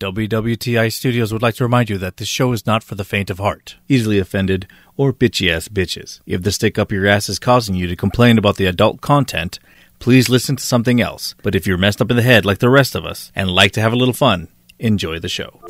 WWTI Studios would like to remind you that this show is not for the faint of heart, easily offended, or bitchy ass bitches. If the stick up your ass is causing you to complain about the adult content, please listen to something else. But if you're messed up in the head like the rest of us and like to have a little fun, enjoy the show.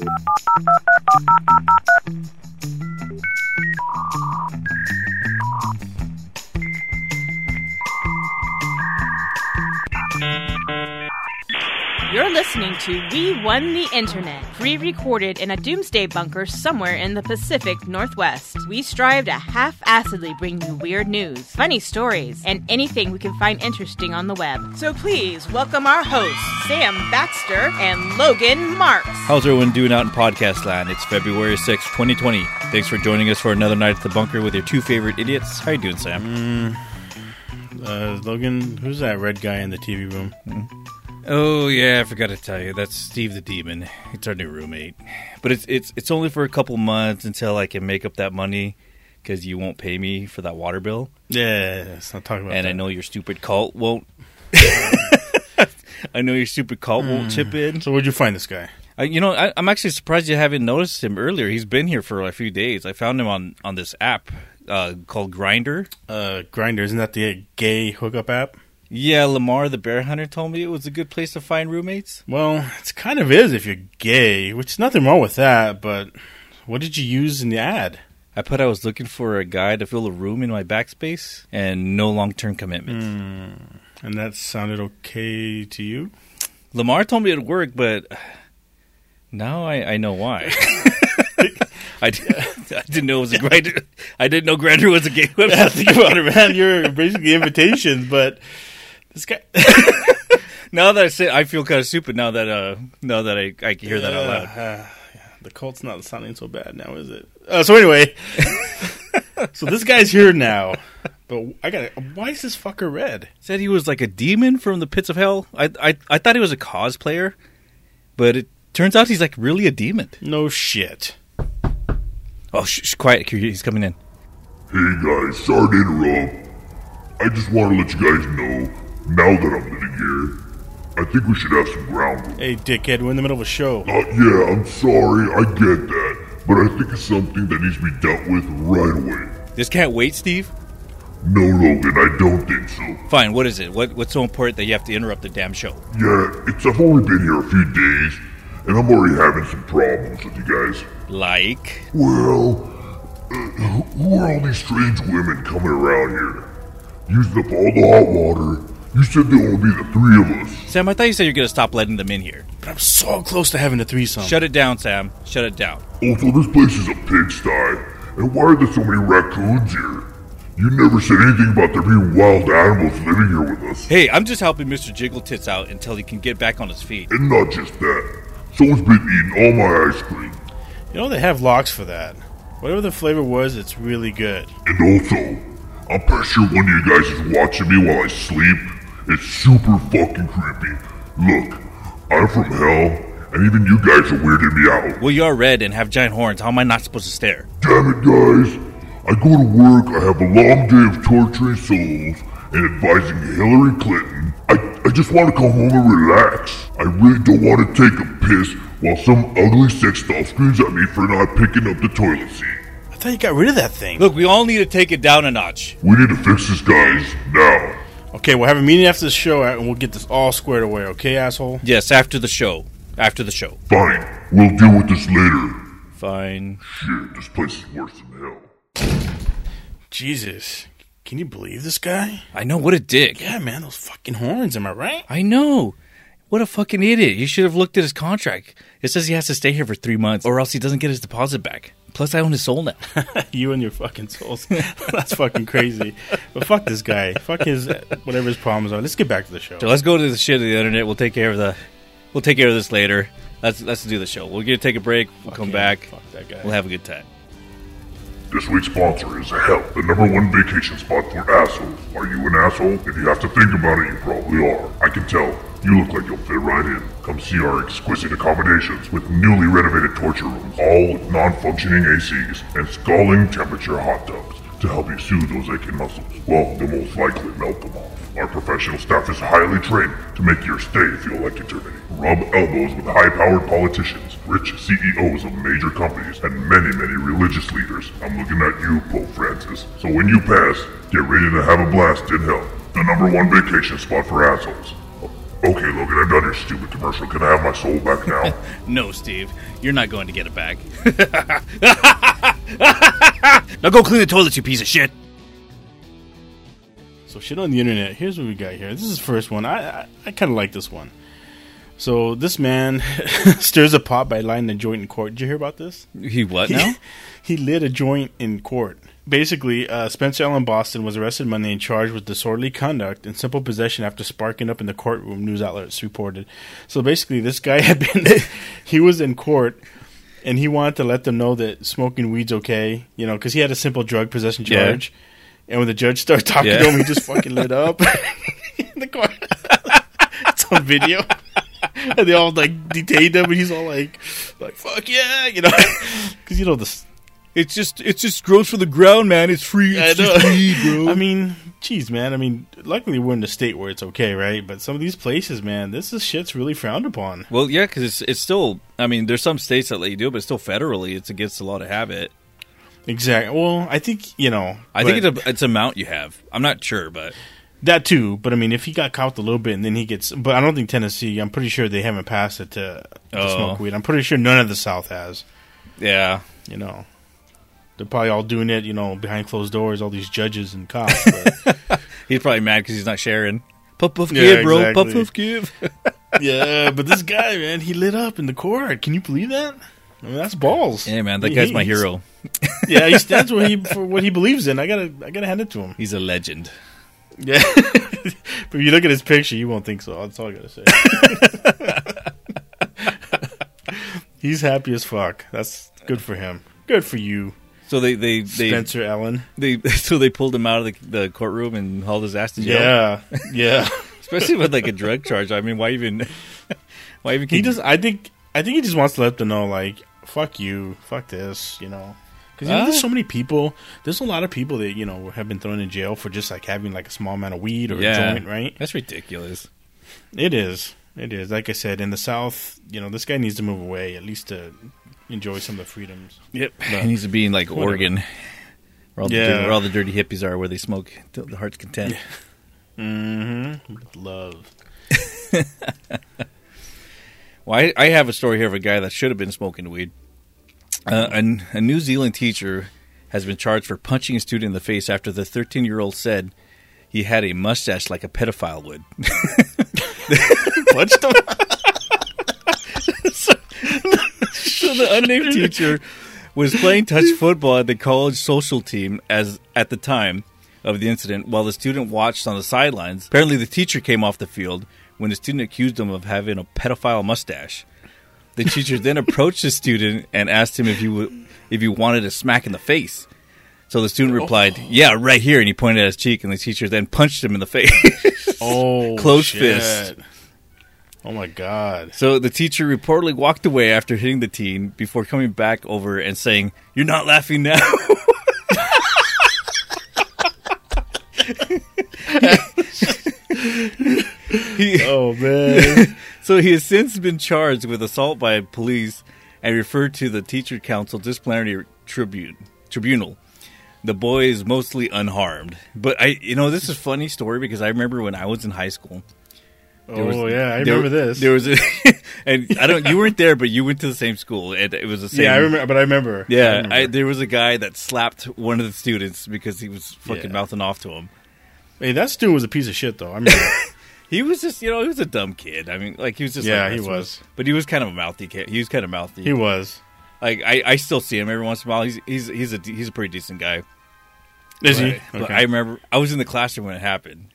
You're listening to We Won the Internet, pre recorded in a doomsday bunker somewhere in the Pacific Northwest. We strive to half assedly bring you weird news, funny stories, and anything we can find interesting on the web. So please welcome our hosts, Sam Baxter and Logan Marks. How's everyone doing out in podcast land? It's February 6th, 2020. Thanks for joining us for another night at the bunker with your two favorite idiots. How you doing, Sam? Uh, Logan, who's that red guy in the TV room? Oh yeah, I forgot to tell you. That's Steve the Demon. It's our new roommate. But it's it's it's only for a couple months until I can make up that money because you won't pay me for that water bill, Yeah, let's not talk about and that. I know your stupid cult won't. I know your stupid cult won't chip in. So where'd you find this guy? I, you know, I, I'm actually surprised you haven't noticed him earlier. He's been here for a few days. I found him on on this app uh, called Grindr. Uh, Grindr, isn't that the gay hookup app? Yeah, Lamar the bear hunter told me it was a good place to find roommates. Well, it's kind of is if you're gay, which is nothing wrong with that. But what did you use in the ad? I put I was looking for a guy to fill a room in my backspace and no long term commitments. Hmm. And that sounded okay to you? Lamar told me it'd work, but now I, I know why. I, did, I didn't know it was a Grindr. I didn't know Grindr was a gay website. think about it, man. You're basically invitations, but this guy. now that I say, I feel kind of stupid. Now that uh, now that I, I can hear that out loud. Uh, yeah, the cult's not sounding so bad now, is it? Uh, so anyway, so this guy's here now, but I got to Why is this fucker red? Said he was like a demon from the pits of hell. I I, I thought he was a cosplayer, but it turns out he's like really a demon. No shit. Oh, sh- sh- quiet! He's coming in. Hey guys, sorry to interrupt. I just want to let you guys know, now that I'm living here, I think we should have some ground rules. Hey, dickhead, we're in the middle of a show. Uh, yeah, I'm sorry, I get that, but I think it's something that needs to be dealt with right away. This can't wait, Steve. No, Logan, I don't think so. Fine. What is it? What what's so important that you have to interrupt the damn show? Yeah, it's I've only been here a few days, and I'm already having some problems with you guys. Like, Well, uh, who who are all these strange women coming around here? Using up all the hot water. You said there will be the three of us. Sam, I thought you said you're gonna stop letting them in here. But I'm so close to having a threesome. Shut it down, Sam. Shut it down. Also, this place is a pigsty. And why are there so many raccoons here? You never said anything about there being wild animals living here with us. Hey, I'm just helping Mr. Jiggle Tits out until he can get back on his feet. And not just that. Someone's been eating all my ice cream. You know they have locks for that. Whatever the flavor was, it's really good. And also, I'm pretty sure one of you guys is watching me while I sleep. It's super fucking creepy. Look, I'm from hell, and even you guys are weirding me out. Well, you're red and have giant horns. How am I not supposed to stare? Damn it, guys. I go to work, I have a long day of torturing souls and advising Hillary Clinton. I, I just want to come home and relax. I really don't want to take a piss while some ugly sex doll screams at me for not picking up the toilet seat. I thought you got rid of that thing. Look, we all need to take it down a notch. We need to fix this, guys, now. Okay, we'll have a meeting after the show, and we'll get this all squared away. Okay, asshole. Yes, after the show. After the show. Fine, we'll deal with this later. Fine. Shit, this place is worse than hell. Jesus, can you believe this guy? I know. What a dick. Yeah, man, those fucking horns. Am I right? I know. What a fucking idiot. You should have looked at his contract. It says he has to stay here for three months or else he doesn't get his deposit back. Plus, I own his soul now. you and your fucking souls. That's fucking crazy. But fuck this guy. Fuck his whatever his problems are. Let's get back to the show. So let's go to the shit of the internet. We'll take care of the. We'll take care of this later. Let's let's do the show. We're gonna take a break. We'll Fuck come him. back. Fuck that guy. We'll have a good time. This week's sponsor is Hell, the number one vacation spot for assholes. Are you an asshole? If you have to think about it, you probably are. I can tell. You look like you'll fit right in. Come see our exquisite accommodations with newly renovated torture rooms, all non-functioning ACs and scalding temperature hot tubs to help you soothe those aching muscles. Well, they'll most likely melt them off. Our professional staff is highly trained to make your stay feel like eternity. Rub elbows with high-powered politicians, rich CEOs of major companies, and many, many religious leaders. I'm looking at you, Pope Francis. So when you pass, get ready to have a blast in hell. The number one vacation spot for assholes. Okay, Logan, I'm done your stupid commercial. Can I have my soul back now? No, Steve, you're not going to get it back. now go clean the toilets, you piece of shit. So shit on the internet. Here's what we got here. This is the first one. I I, I kind of like this one. So this man stirs a pot by lighting a joint in court. Did you hear about this? He what now? he lit a joint in court. Basically, uh, Spencer Allen Boston was arrested Monday and charged with disorderly conduct and simple possession after sparking up in the courtroom. News outlets reported. So basically, this guy had been he was in court and he wanted to let them know that smoking weed's okay. You know, because he had a simple drug possession Yeah. charge. And when the judge started talking Yeah. to him, he just fucking lit up in the court. it's on video. and they all like detained him, and he's all like, like fuck yeah, you know, because you know this. It's just it's just grows from the ground, man. It's free. I It's know. just weed, bro. I mean, geez, man. I mean, luckily we're in a state where it's okay, right? But some of these places, man, this is shit's really frowned upon. well, yeah, because it's it's still. I mean, there's some states that let you do it, but still federally, it's against the law to have it. Exactly. Well, I think you know. I think it's a it's amount you have. I'm not sure, but that too. But I mean, if he got caught a little bit and then he gets, but I don't think Tennessee. I'm pretty sure they haven't passed it to, to Oh. smoke weed. I'm pretty sure none of the South has. yeah, You know, they're probably all doing it. You know, behind closed doors. All these judges and cops. He's probably mad because he's not sharing. Puff puff Yeah, give, bro. Puff exactly. puff give. yeah, but this guy, man, he lit up in the court. Can you believe that? I mean, that's balls. yeah, man, that He- guy's my hero. Yeah, he stands what he for what he believes in. I gotta, I gotta hand it to him. He's a legend. Yeah, but if you look at his picture, you won't think so. That's all I gotta say. He's happy as fuck. That's good for him. Good for you, So they they they, Spencer Allen. they so they pulled him out of the, the courtroom and hauled his ass to jail. Yeah, yeah. especially with like a drug charge. I mean, why even? Why even? he just. I think. I think he just wants to let them know, like, fuck you, fuck this, you know. Because you know, there's Uh. so many people. There's a lot of people that you know have been thrown in jail for just like having like a small amount of weed or Yeah. a joint, right? That's ridiculous. It is. It is. Like I said, in the South, you know, this guy needs to move away at least to enjoy some of the freedoms. Yep. He needs to be in like Whatever. Oregon, where all, the Yeah. dirty, where all the dirty hippies are, where they smoke till the heart's content. Mm-hmm. With love. Well, I, I have a story here of a guy that should have been smoking weed. Uh, a, a New Zealand teacher has been charged for punching a student in the face after the 13 year old said he had a mustache like a pedophile would. Punched him. so the unnamed teacher was playing touch football at the college social team as at the time of the incident while the student watched on the sidelines. Apparently the teacher came off the field when the student accused him of having a pedophile mustache. The teacher then approached the student and asked him if he would if he wanted a smack in the face. So the student replied, oh. "Yeah, right here," and he pointed at his cheek, and the teacher then punched him in the face. Oh, Closed shit. fist. Oh my god. So the teacher reportedly walked away after hitting the teen before coming back over and saying, "You're not laughing now." he, Oh man. so he has since been charged with assault by police and referred to the teacher council disciplinary tribute tribunal. The boy is mostly unharmed, but I, you know, this is a funny story because I remember when I was in high school. Oh was- yeah, I there- remember this. There was, a, and I don't. You weren't there, but you went to the same school, and it was the same. yeah, I remember. But I remember. I Yeah, remember. I, there was a guy that slapped one of the students because he was fucking Yeah. mouthing off to him. hey, that student was a piece of shit, though. I mean, He was just, you know, he was a dumb kid. I mean, like he was just, Yeah, like, he was. but he was kind of a mouthy kid. He was kind of mouthy. he was. like I, I still see him every once in a while. He's he's he's a he's a pretty decent guy. Is But- he? But I remember I was in the classroom when it happened,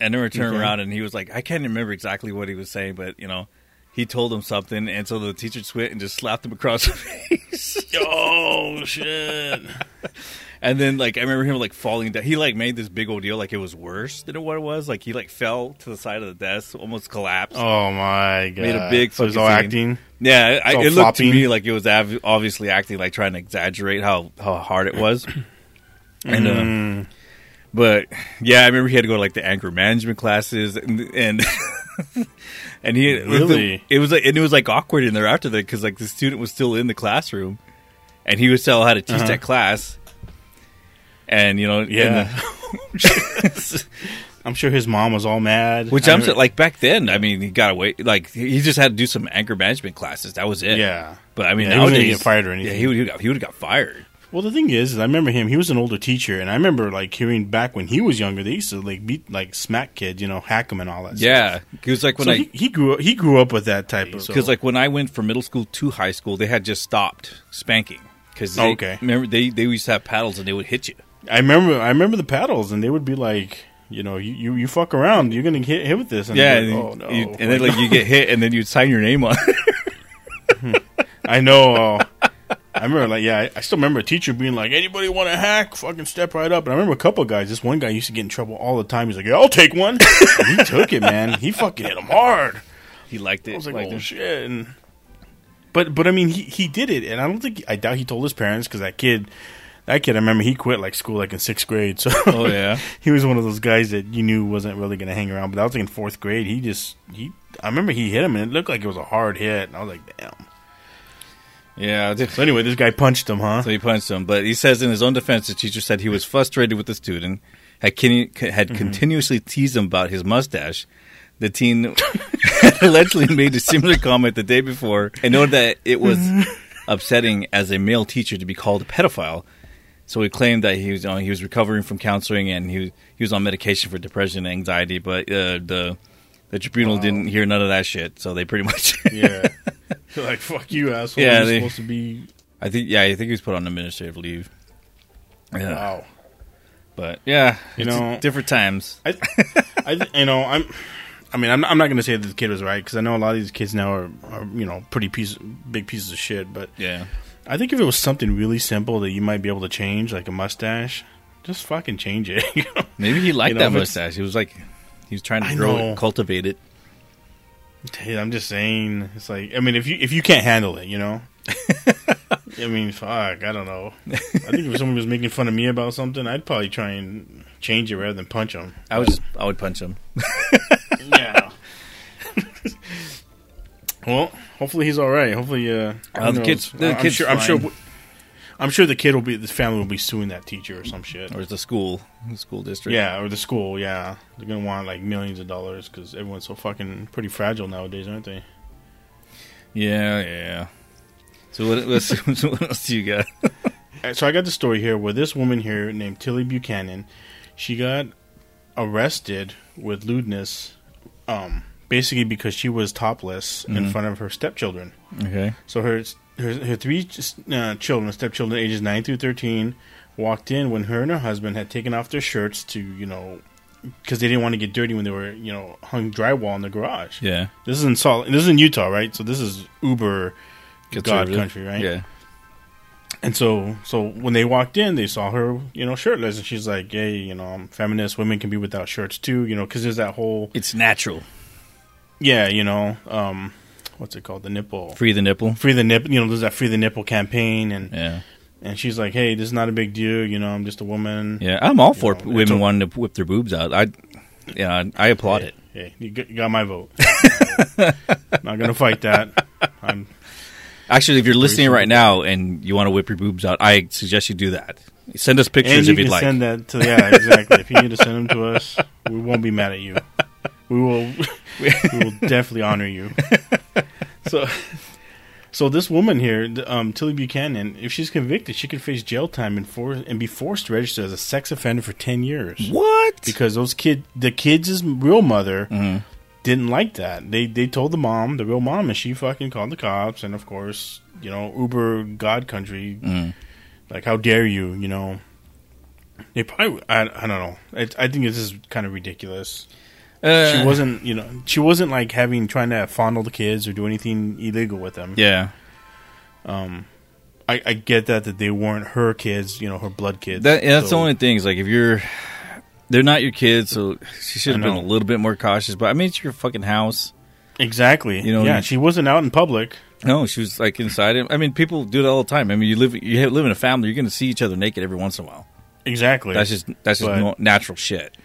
and then we turned Okay. around and he was like, I can't remember exactly what he was saying, but you know, he told him something, and so the teacher just went and just slapped him across the face. oh shit. And then like I remember him like falling down. He like made this big old deal like it was worse than what it was. Like he like fell to the side of the desk, almost collapsed. Oh my god. Made a big So he's fucking all scene. acting. yeah, I, all it looked to me like it was av- obviously acting like trying to exaggerate how how hard it was. And uh, Mm. But yeah, I remember he had to go to like the anger management classes and and and he Really? it was like and it was like awkward in there after that because like the student was still in the classroom and he was still how to teach Uh-huh. that class. And you know, Yeah. the- I'm sure his mom was all mad. which I'm like back then. I mean, he got away. Like he just had to do some anger management classes. That was it. Yeah. But I mean, Yeah, he nowadays, gonna get fired or anything. Yeah, he would. He would, he would have got fired. Well, the thing is, is I remember him. He was an older teacher, and I remember like hearing back when he was younger, they used to like beat like smack kids, you know, hack them and all that. Yeah, because like when So I he, he grew he grew up with that type of. because like when I went from middle school to high school, they had just stopped spanking. Because Okay. remember they they used to have paddles and they would hit you. I remember I remember the paddles, and they would be like, you know, you you, you fuck around, you're gonna hit hit with this. And Yeah, I'd be and, like, oh no, you- and then like you get hit and then you'd sign your name on. it. I know. uh, I remember, like, yeah, I, I still remember a teacher being like, "Anybody want to hack? Fucking step right up." And I remember a couple of guys. This one guy used to get in trouble all the time. He's like, "Yeah, I'll take one." He took it, man. He fucking hit him hard. he liked it. I was like, "Oh it. shit!" And, but but I mean, he he did it, and I don't think I doubt he told his parents because that kid, that kid, I remember he quit like school like in sixth grade. So Oh yeah. he was one of those guys that you knew wasn't really going to hang around. But I was like in fourth grade. He just he. I remember he hit him, and it looked like it was a hard hit. And I was like, "Damn." Yeah. So anyway, this guy punched him, huh? So he punched him, but he says in his own defense, the teacher said he was frustrated with the student, had, kin- had continuously teased him about his mustache. The teen allegedly made a similar comment the day before and noted that it was upsetting as a male teacher to be called a pedophile. So he claimed that he was uh, he was recovering from counseling and he was, he was on medication for depression and anxiety, but uh, the the tribunal Wow. didn't hear none of that shit. So they pretty much Yeah. They're like, fuck you, asshole. Yeah, You're they- supposed to be. I think yeah I think he was put on administrative leave. Yeah. Wow. But yeah, You it's know- different times. I, I, you know, I'm. I mean, I'm, I'm not going to say that the kid was right because I know a lot of these kids now are, are, you know, pretty piece, big pieces of shit. But Yeah, I think if it was something really simple that you might be able to change, like a mustache, just fucking change it. maybe he liked You know, that mustache. He was like, he was trying to I grow know. it, cultivate it. Hey, I'm just saying, it's like, I mean, if you if you can't handle it, you know. I mean, fuck, I don't know. I think if someone was making fun of me about something, I'd probably try and change it rather than punch them. I would just, I would punch him. Yeah. well, hopefully he's all right. Hopefully, uh, Uh, the knows? kid's- the I'm kid's sure. I'm sure. I'm sure the kid will be. The family will be suing that teacher or some shit. Or the school, the school district. Yeah, or the school. Yeah, they're gonna want like millions of dollars because everyone's so fucking pretty fragile nowadays, aren't they? yeah, yeah. So what, what's, what else do you got? Uh, So I got the story here where this woman here named Tilly Buchanan, she got arrested with lewdness, um, basically because she was topless in Mhm. front of her stepchildren. Okay. So her her, her three uh, children, stepchildren, ages nine through thirteen, walked in when her and her husband had taken off their shirts to you know because they didn't want to get dirty when they were you know hung drywall in the garage. Yeah. This is in Salt. This is in Utah, right? So this is uber God country, right? Yeah. And so, so when they walked in, they saw her, you know, shirtless, and she's like, "Hey, you know, I'm feminist. Women can be without shirts too, you know, because there's that whole, It's natural. yeah, you know, um, what's it called, the nipple, Free the nipple. free the nipple, you know, there's that free the nipple campaign, and Yeah. and she's like, "Hey, this is not a big deal, you know, I'm just a woman." Yeah. I'm all for know, women wanting to whip their boobs out. I, yeah, I, I applaud Hey, it. hey, you got, you my vote. not gonna fight that. I'm, Actually, if you're listening right now and you want to whip your boobs out, I suggest you do that. Send us pictures you if you'd can like. send that to yeah, exactly. if you need to send them to us, we won't be mad at you. We will, we will definitely honor you. So, so this woman here, um, Tilly Buchanan, if she's convicted, she could face jail time and for and be forced to register as a sex offender for ten years what? because those kid, the kids' real mother Mhm. didn't like that. They they told the mom, the real mom, and she fucking called the cops. And of course, you know, Uber God country, Mm. like how dare you, you know. They probably, I, I don't know. I, I think this is kind of ridiculous. Uh, She wasn't, you know, she wasn't like having trying to fondle the kids or do anything illegal with them. Yeah. Um, I, I get that that they weren't her kids, you know, her blood kids. That, yeah, that's the only thing. Is like if you're, they're not your kids, so she should have been a little bit more cautious. But I mean, it's your fucking house. exactly. You know, yeah, she wasn't out in public. No, she was like inside. I mean, people do that all the time. I mean, you live you live in a family. You're going to see each other naked every once in a while. exactly. That's just that's just But- natural shit.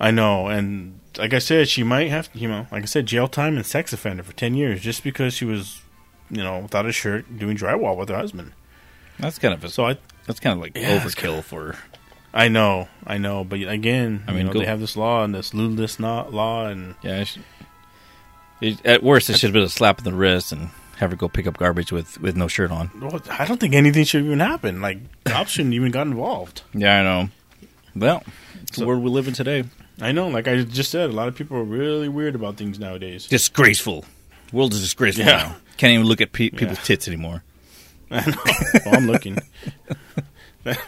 I know, and like I said, she might have, you know, like I said, jail time and sex offender for ten years just because she was, you know, without a shirt doing drywall with her husband. That's kind of a, So I, that's kind of like Yeah, overkill for. I know, I know, but again, I mean, know, go- they have this law and this not law, and Yeah, should, it, at worst, it should have been a slap in the wrist and have her go pick up garbage with with no shirt on. well, I don't think anything should even happen. Like cops shouldn't even got involved. Yeah, I know. Well, it's the world we live in today. I know, like I just said, a lot of people are really weird about things nowadays. Disgraceful. The world is disgraceful Yeah. now. Can't even look at pe- people's Yeah. tits anymore. I know. well, I'm looking.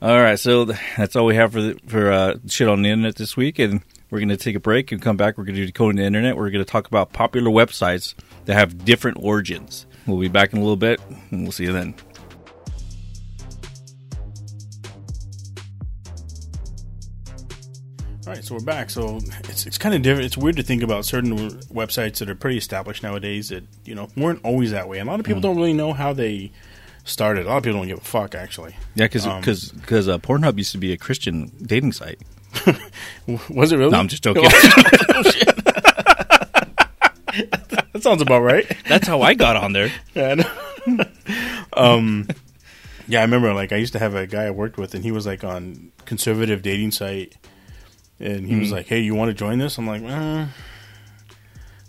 All right, so that's all we have for the, for uh, shit on the internet this week, and we're going to take a break and come back. We're going to do decoding the internet. We're going to talk about popular websites that have different origins. We'll be back in a little bit, and we'll see you then. All right, so we're back. So it's it's kind of different. It's weird to think about certain websites that are pretty established nowadays that you know weren't always that way. And a lot of people don't really know how they started. A lot of people don't give a fuck actually. Yeah, because Um, because uh, Pornhub used to be a Christian dating site. Was it really? No, I'm just joking. that sounds about right. That's how I got on there. Yeah, I um, yeah, I remember. Like, I used to have a guy I worked with, and he was like on conservative dating site, and he was like, "Hey, you want to join this?" I'm like, uh,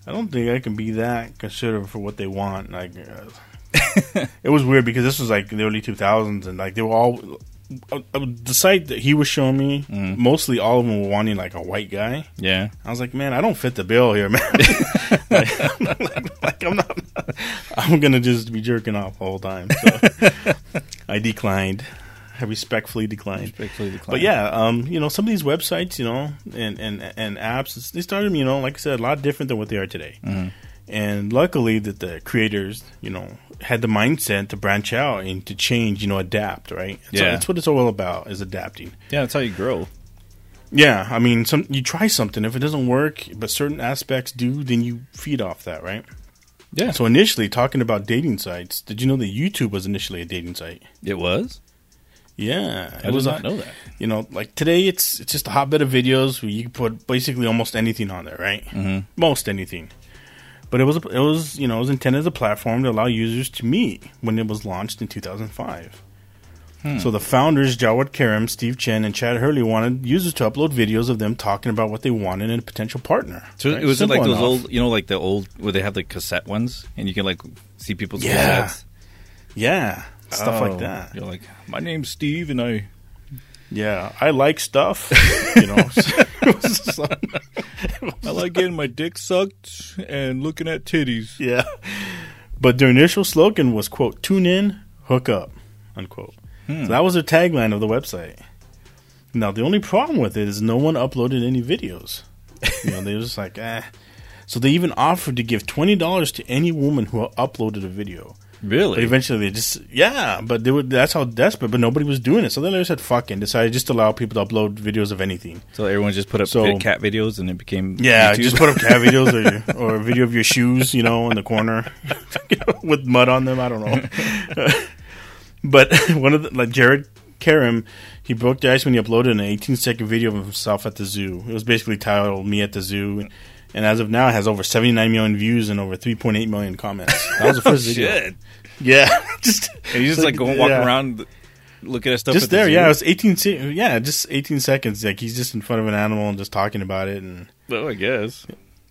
"I don't think I can be that conservative for what they want." Like, uh, it was weird because this was like the early 2000s, and like they were all. Uh, uh, the site that he was showing me, mostly all of them were wanting like a white guy. Yeah, I was like, man, I don't fit the bill here, man. like, like, like, I'm not. I'm gonna just be jerking off all the whole time. So I declined. I respectfully declined. Respectfully declined. But yeah, um, you know, some of these websites, you know, and and and apps, they started, you know, like I said, a lot different than what they are today. Mm-hmm. And luckily, that the creators, you know, had the mindset to branch out and to change, you know, adapt. Right? So Yeah. that's what it's all about is adapting. yeah, that's how you grow. Yeah, I mean, some you try something. If it doesn't work, but certain aspects do, then you feed off that, right? Yeah, So initially, talking about dating sites, did you know that YouTube was initially a dating site? it was. Yeah, I did not know that. You know, like today, it's it's just a hotbed of videos where you can put basically almost anything on there, right? Mm-hmm. Most anything. But it was it was you know it was intended as a platform to allow users to meet when it was launched in 2005. Hmm. So the founders Jawed Karim, Steve Chen, and Chad Hurley wanted users to upload videos of them talking about what they wanted in a potential partner. So right? it was Simple like those enough. old, you know, like the old where they have the cassette ones, and you can like see people's Yeah. cassettes. yeah, stuff Oh, like that. You're like, my name's Steve, and I. Yeah, I like stuff. you know, It was just like- I like getting my dick sucked and looking at titties. yeah. But their initial slogan was quote Tune in, hook up, unquote. So that was their tagline of the website. Now the only problem with it is no one uploaded any videos. You know, they were just like, eh. So they even offered to give twenty dollars to any woman who uploaded a video. But Really? eventually they just yeah, but they were that's how desperate, but nobody was doing it. So then they said fuck and decided just to allow people to upload videos of anything. So everyone just put up So- cat videos, and it became Yeah, YouTube? just put up cat videos or, or a video of your shoes, you know, in the corner with mud on them. I don't know. but one of the, like Jawed Karim, he broke the ice when he uploaded an 18 second video of himself at the zoo. It was basically titled "Me at the Zoo," and as of now, it has over 79 million views and over 3.8 million comments. That was the first video. Shit. Yeah, just And you just like going walk yeah. around, looking at stuff. Just at there, zoo? yeah. It was 18. se- Yeah, just 18 seconds. Like he's just in front of an animal and just talking about it and. Well, I guess.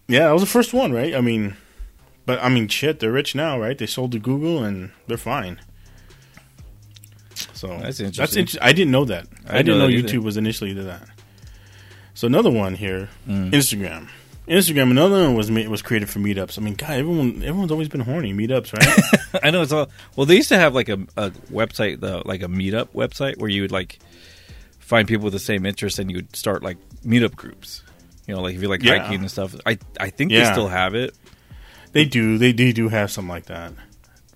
Yeah, that was the first one, right? I mean, but I mean, shit, they're rich now, right? They sold to Google and they're fine. So That's interesting. That's inter- I didn't know that. I, didn't didn't know know. YouTube was initially to that. So another one here, Mm. Instagram. Instagram. Another one was was created for meetups. I mean, God, everyone everyone's always been horny meetups, right? I know it's all. Well, they used to have like a, a website, the, like a meetup website, where you would like find people with the same interest and you would start like meetup groups. You know, like if you like Yeah. hiking and stuff. I I think they still have it. they do. They, they do have something like that,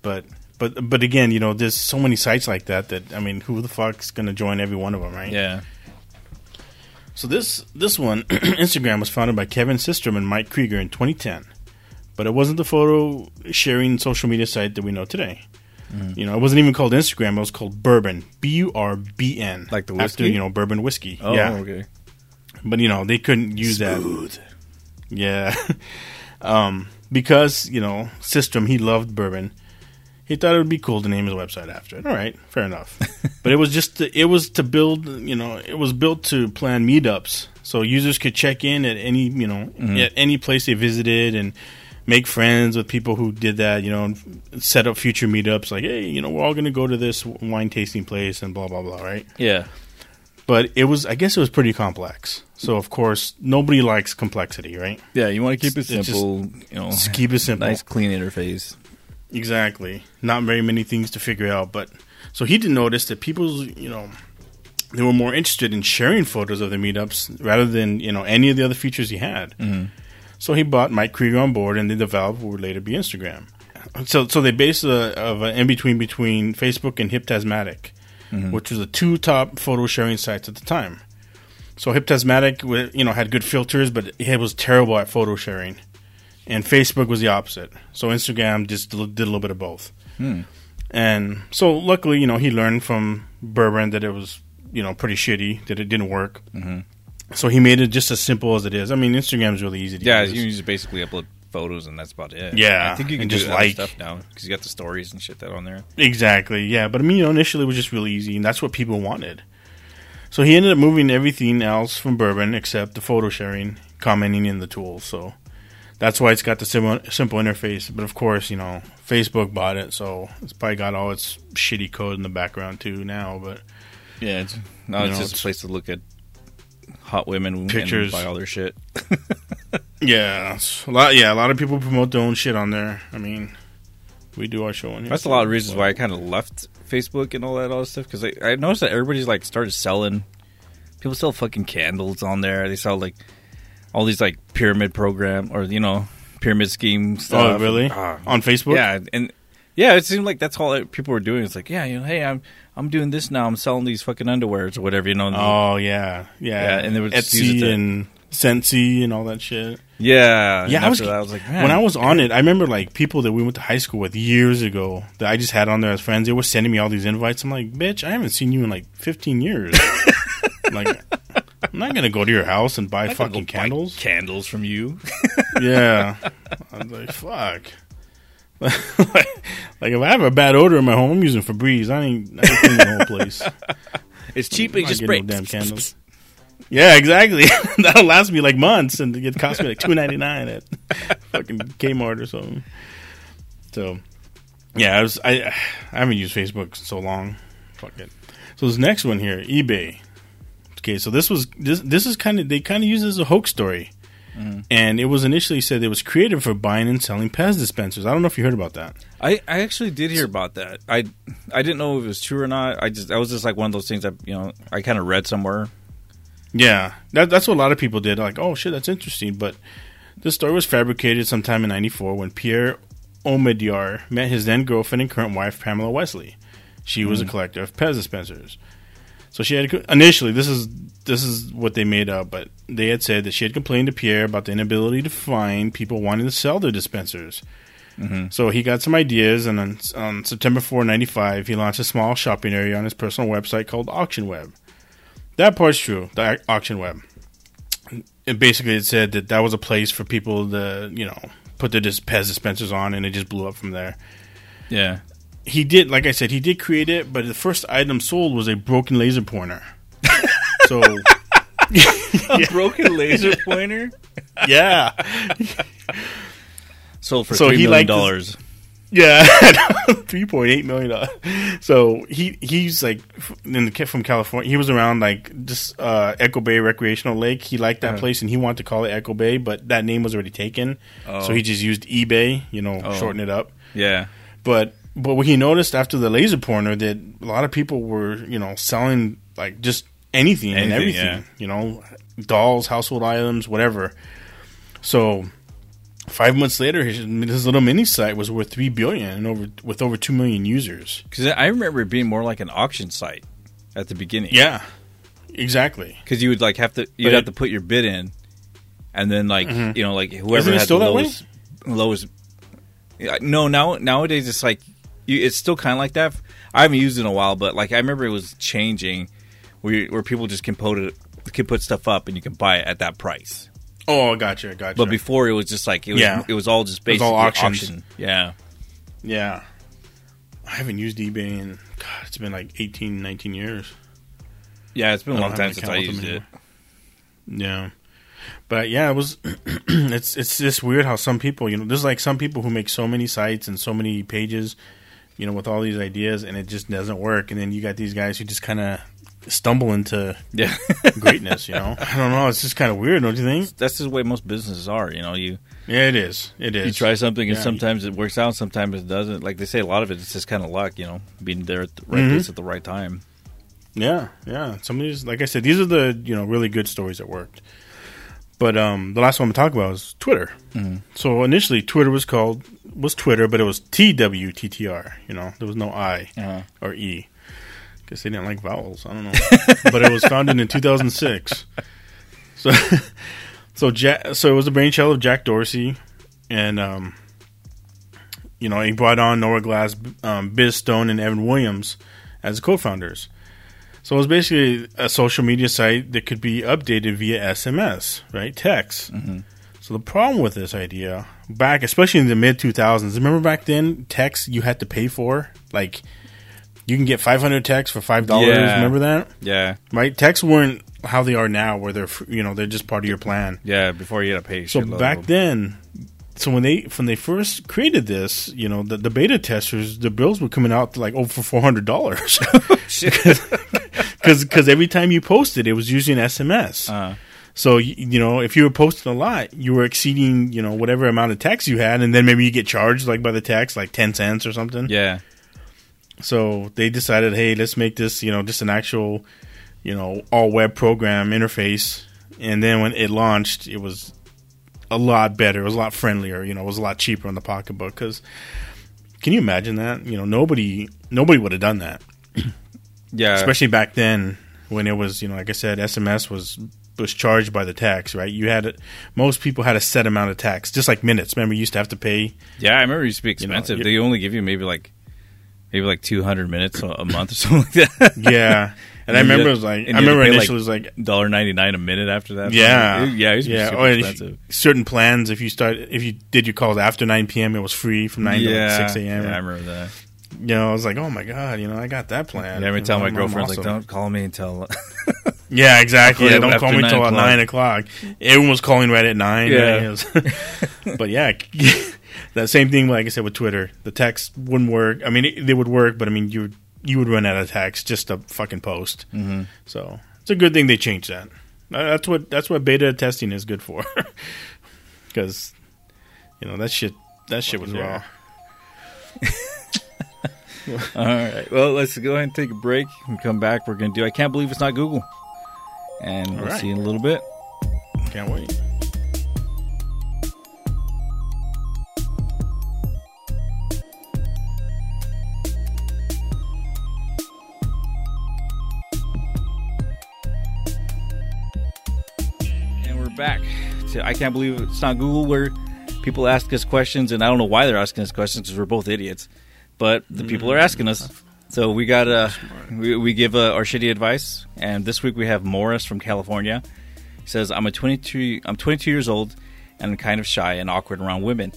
but. But, but again, you know, there's so many sites like that that I mean, who the fuck's gonna join every one of them, right? Yeah. So this this one, Instagram was founded by Kevin Systrom and Mike Krieger in 2010, but it wasn't the photo sharing social media site that we know today. You know, it wasn't even called Instagram. It was called Burbn. B U R B N. Like the whiskey? After, you know, bourbon whiskey. Oh, yeah. okay. But you know, they couldn't use that. Yeah. um, because, you know, Systrom, he loved bourbon. He thought it would be cool to name his website after it. All right, fair enough. but it was just to, it was to build, you know, it was built to plan meetups so users could check in at any, you know, mm-hmm. at any place they visited and make friends with people who did that, you know, and set up future meetups like, hey, you know, we're all going to go to this wine tasting place and blah blah blah, right? Yeah. But it was I guess it was pretty complex. So of course, nobody likes complexity, right? Yeah, you want to keep it It's just- simple, you know, Just keep it simple. nice clean interface. Exactly. Not very many things to figure out, but so he did notice that people, you know, they were more interested in sharing photos of the meetups rather than you know any of the other features he had. Mm-hmm. So he bought Mike Krieger on board, and they developed what would later be Instagram. So, so they based a, of an in between between Facebook and Hipstamatic, mm-hmm. which was the two top photo sharing sites at the time. So Hipstamatic, you know, had good filters, but it was terrible at photo sharing, and Facebook was the opposite. So Instagram just did a little bit of both. And so, luckily, you know, he learned from Burbn that it was, you know, pretty shitty, that it didn't work. Mm-hmm. So he made it just as simple as it is. I mean, Instagram's really easy to use. Yeah, use. you just basically upload photos and that's about it. Yeah, I think you can and just like- stuff now because you got the stories and shit that on there. Exactly, yeah. But I mean, you know, initially it was just really easy, and that's what people wanted. So he ended up moving everything else from Burbn except the photo sharing, commenting in the tools. So that's why it's got the simple, simple interface. But of course, you know, Facebook bought it, so it's probably got all its shitty code in the background too now. But Yeah, it's, it's know, just it's- a place to look at hot women Pictures. and buy all their shit. yeah, a lot. Yeah, a lot of people promote their own shit on there. I mean, we do our show on here. That's a lot of reasons why I kind of left Facebook and all that other stuff because I, I noticed that everybody's like started selling. People sell fucking candles on there. They sell like all these like pyramid program or you know pyramid scheme stuff. Oh, really? Ah, on Facebook? yeah, and yeah, it seemed like that's all that people were doing. It's like, yeah, you know, hey, I'm I'm doing this now. I'm selling these fucking underwears or whatever, you know. and- Oh yeah, yeah. Yeah, and they would just use Etsy to- and Scentsy and all that shit. yeah, Yeah, I was, that, I was like, man, when I was on it, I remember like people that we went to high school with years ago that I just had on there as friends. They were sending me all these invites. I'm like, bitch, I haven't seen you in like 15 years. like, I'm not gonna go to your house and buy I could go fucking candles. candles from you. yeah, I was like, fuck. like, if I have a bad odor in my home, I'm using Febreze. I ain't, I ain't cleaning the whole place. it's cheap. I'm It just spray no damn candles. Yeah, exactly. That'll last me like months, and it cost me like two ninety nine at fucking Kmart or something. So, yeah, I was I I haven't used Facebook in so long. Fuck it. So this next one here, eBay. Okay, so this was this this is kind of they kind of use it as a hoax story, mm-hmm. and it was initially said it was created for buying and selling Pez dispensers. I don't know if you heard about that. I, I actually did hear about that. I I didn't know if it was true or not. I just that was just like one of those things that you know I kind of read somewhere. Yeah, that, that's what a lot of people did. Like, oh shit, that's interesting. But this story was fabricated sometime in '94 when Pierre Omidyar met his then girlfriend and current wife Pamela Wesley. She was a mm. collector of Pez dispensers. So she had initially this is this is what they made up, but they had said that she had complained to Pierre about the inability to find people wanting to sell their dispensers. Mm-hmm. So he got some ideas, and on, on September 4, 95, he launched a small shopping area on his personal website called Auction Web. That part's true. The au- auction web. It basically it said that that was a place for people to you know put their dis- Pez dispensers on, and it just blew up from there. Yeah, He did, like I said, he did create it, but the first item sold was a broken laser pointer. so a broken laser pointer yeah, sold for So three he million liked this- dollars. yeah, three point eight million dollars. So he he's like in the kid from California. He was around like just uh, Echo Bay Recreational Lake. He liked that Uh-huh. place, and he wanted to call it Echo Bay, but that name was already taken. Oh. So he just used eBay, you know, Oh. shorten it up. Yeah, But but what he noticed after the laser pointer that a lot of people were you know selling like just anything, and everything, yeah. you know, dolls, household items, whatever. So five months later, his, his little mini site was worth three billion and over with over two million users. because I remember it being more like an auction site at the beginning. Yeah, exactly. because you would like have to you'd But have it- to put your bid in, and then like mm-hmm. you know like whoever Isn't had the that way? lowest lowest. No, now nowadays it's like you, it's still kind of like that. I haven't used it in a while, but like I remember it was changing, where where people just can put it, can put stuff up and you can buy it at that price. Oh, I gotcha, gotcha. But before it was just like it was Yeah. it was all just basically all auctions. auction. Yeah. yeah, I haven't used eBay in God, it's been like 18, 19 years. Yeah, it's been a long time since I used it. Yeah. But yeah, it was. it's it's just weird how some people, you know, there's like some people who make so many sites and so many pages, you know, with all these ideas, and it just doesn't work. And then you got these guys who just kind of stumble into Yeah. greatness. You know, I don't know. It's just kind of weird, don't you think? That's just the way most businesses are, you know, you Yeah, it is. It is. you try something and Yeah. sometimes it works out, sometimes it doesn't. Like they say a lot of it it's just kind of luck, you know, being there at the right Mhm. place at the right time. Yeah, yeah. Some of these, like I said, these are the you know really good stories that worked. But um, the last one I'm gonna talk about is Twitter. Mhm. So initially, Twitter was called was Twitter, but it was TWTTR. You know, there was no I Uh-huh. or E. Guess they didn't like vowels. I don't know. but it was founded in 2006. So, so Jack, so it was the brainchild of Jack Dorsey, and um, you know he brought on Noah Glass, um, Biz Stone, and Evan Williams as co-founders. So it was basically a social media site that could be updated via SMS, right? Text. So the problem with this idea back, especially in the mid 2000s, remember back then, text you had to pay for, like you can get 500 texts for five dollars. Yeah. Remember that, Yeah. right? Texts weren't how they are now, where they're you know they're just part of your plan. Yeah, before you had to pay. So back then, so when they when they first created this, you know, the, the beta testers, the bills were coming out like over four hundred dollars, because every time you posted, it was using SMS. Uh, So you, know, if you were posting a lot, you were exceeding you know whatever amount of text you had, and then maybe you get charged like by the text, like ten cents or something. yeah. So they decided, hey, let's make this, you know, just an actual, you know, all web program interface. And then when it launched, it was a lot better. It was a lot friendlier. You know, it was a lot cheaper in the pocketbook. Because can you imagine that? You know, nobody nobody would have done that, Yeah. especially back then when it was, you know, like I said, SMS was was charged by the tax, right? You had it. Most people had a set amount of tax, just like minutes. Remember, you used to have to pay. Yeah, I remember it used to be You know, expensive. they only give you maybe like maybe like two hundred minutes a, month or something like that. Yeah, and I And you remember it was like I you had to remember pay, like, initially it was like Dollar ninety nine a minute after that. Yeah, yeah, it used to be yeah. Oh, expensive. you- certain plans, if you start, if you did your calls after nine p.m., it was free from nine to like six a.m. Yeah, I remember that. you know, I was like, oh my god, you know, I got that plan. Yeah, every time my I'm- oh, I'm girlfriend's like, "Don't call me until." Yeah, exactly. Yeah, don't call me until nine o'clock. Everyone was calling right at nine. Yeah. right? It was- but yeah, that same thing. Like I said with Twitter, the text wouldn't work. I mean, it, they would work, but I mean, you you would run out of text just to fucking post. Mhm. So it's a good thing they changed that. Uh, That's what that's what beta testing is good for, because you know that shit that shit was raw. All right. Well, let's go ahead and take a break and come back. We're going to do I Can't Believe It's Not Google. And All we'll right. see you in a little bit. Can't wait. And we're back to I Can't Believe It's Not Google, where people ask us questions, and I don't know why they're asking us questions because we're both idiots, but the people mm-hmm. are asking us. So we got uh, we, we give uh, our shitty advice, and this week we have Morris from California. He says, "I'm a 22 I'm 22 years old, and I'm kind of shy and awkward around women.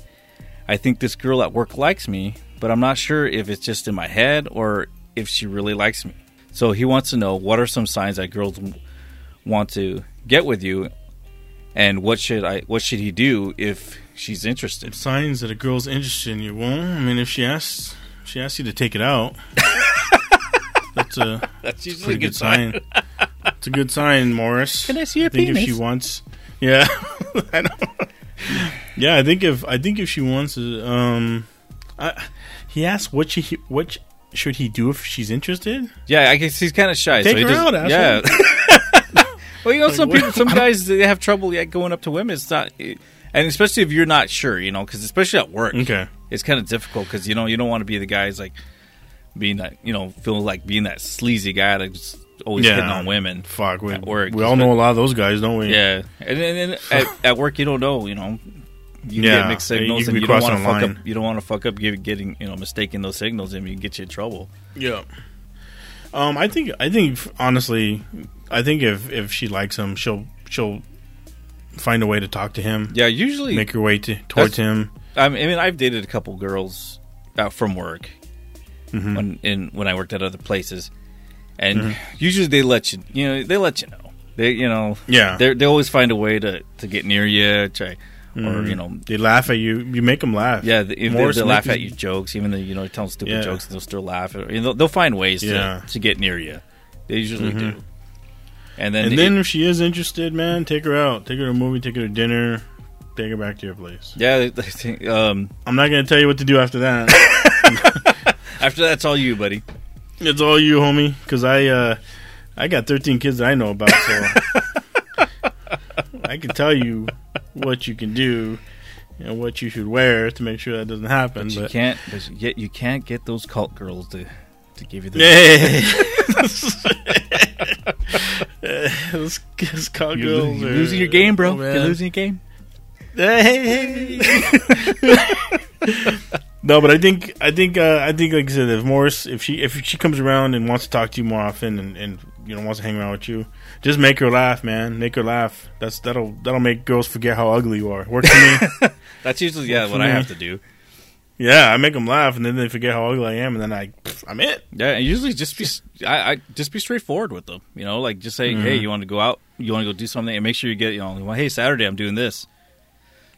I think this girl at work likes me, but I'm not sure if it's just in my head or if she really likes me. So he wants to know what are some signs that girls want to get with you, and what should I what should he do if she's interested? Signs that a girl's interested in you. Well, I mean, if she asks, she asks you to take it out. that's a That's usually pretty good sign. It's a good sign, Morris. Can I see your I think if she wants, yeah, I know. Yeah, I think if I think if she wants, um, I, he asked what she what sh- should he do if she's interested. Yeah, I guess he's kind of shy. Take so he her doesn't- out, Yeah. well, you know, some people, some guys, they have trouble yeah, going up to women. It's not, and especially if you're not sure, you know, because especially at work, Okay, it's kind of difficult because you know you don't want to be the guys like being that you know feel like being that sleazy guy that's always Yeah. hitting on women. fuck. We, At work. we all know a lot of those guys, don't we? Yeah, and then at, at work you don't know, you know, You Yeah, get mixed signals, could and you don't want to fuck line. up. You don't want to fuck up getting you know mistaking those signals, and you get you in trouble. Yeah. Um, I think I think honestly, I think if if she likes him, she'll she'll find a way to talk to him. Yeah, usually Make her way to towards him. I mean, I mean, I've dated a couple girls out from work Mm-hmm. when in when I worked at other places, and usually they let you, you know, they let you know. They, you know, Yeah. they they always find a way to to get near you, try, or Mhm. you know, They laugh at you. You make them laugh. yeah, they, if they, they laugh at is- you jokes, even though you know you tell them stupid Yeah. jokes, they'll still laugh. Or, you know, they'll find ways Yeah. to to get near you. They usually do. And then, And it- then if she is interested, man, take her out. Take her to a movie. Take her to dinner. Take her back to your place. yeah, they- they think, um, I'm not gonna tell you what to do after that. after that's all you, buddy. it's all you, homie. Because I uh, I got 13 kids that I know about, so I can tell you what you can do and what you should wear to make sure that doesn't happen. But you But can't, but yet you can't get those cult girls to to give you the Hey. Those, those cock You're, girls you're are- losing your game, bro. oh, you're losing your game. Hey, no, but I think I think uh, I think like I said, if Morris, if she if she comes around and wants to talk to you more often and, and you know wants to hang around with you, just make her laugh, man. Make her laugh. That's that'll that'll make girls forget how ugly you are. Works for me. That's usually yeah what I have to do. yeah, I make them laugh, and then they forget how ugly I am, and then I pff, I'm it. Yeah, and usually just be I, I just be straightforward with them. You know, like just say, Mm-hmm. hey, you want to go out? You want to go do something? And make sure you get you know, hey, Saturday I'm doing this.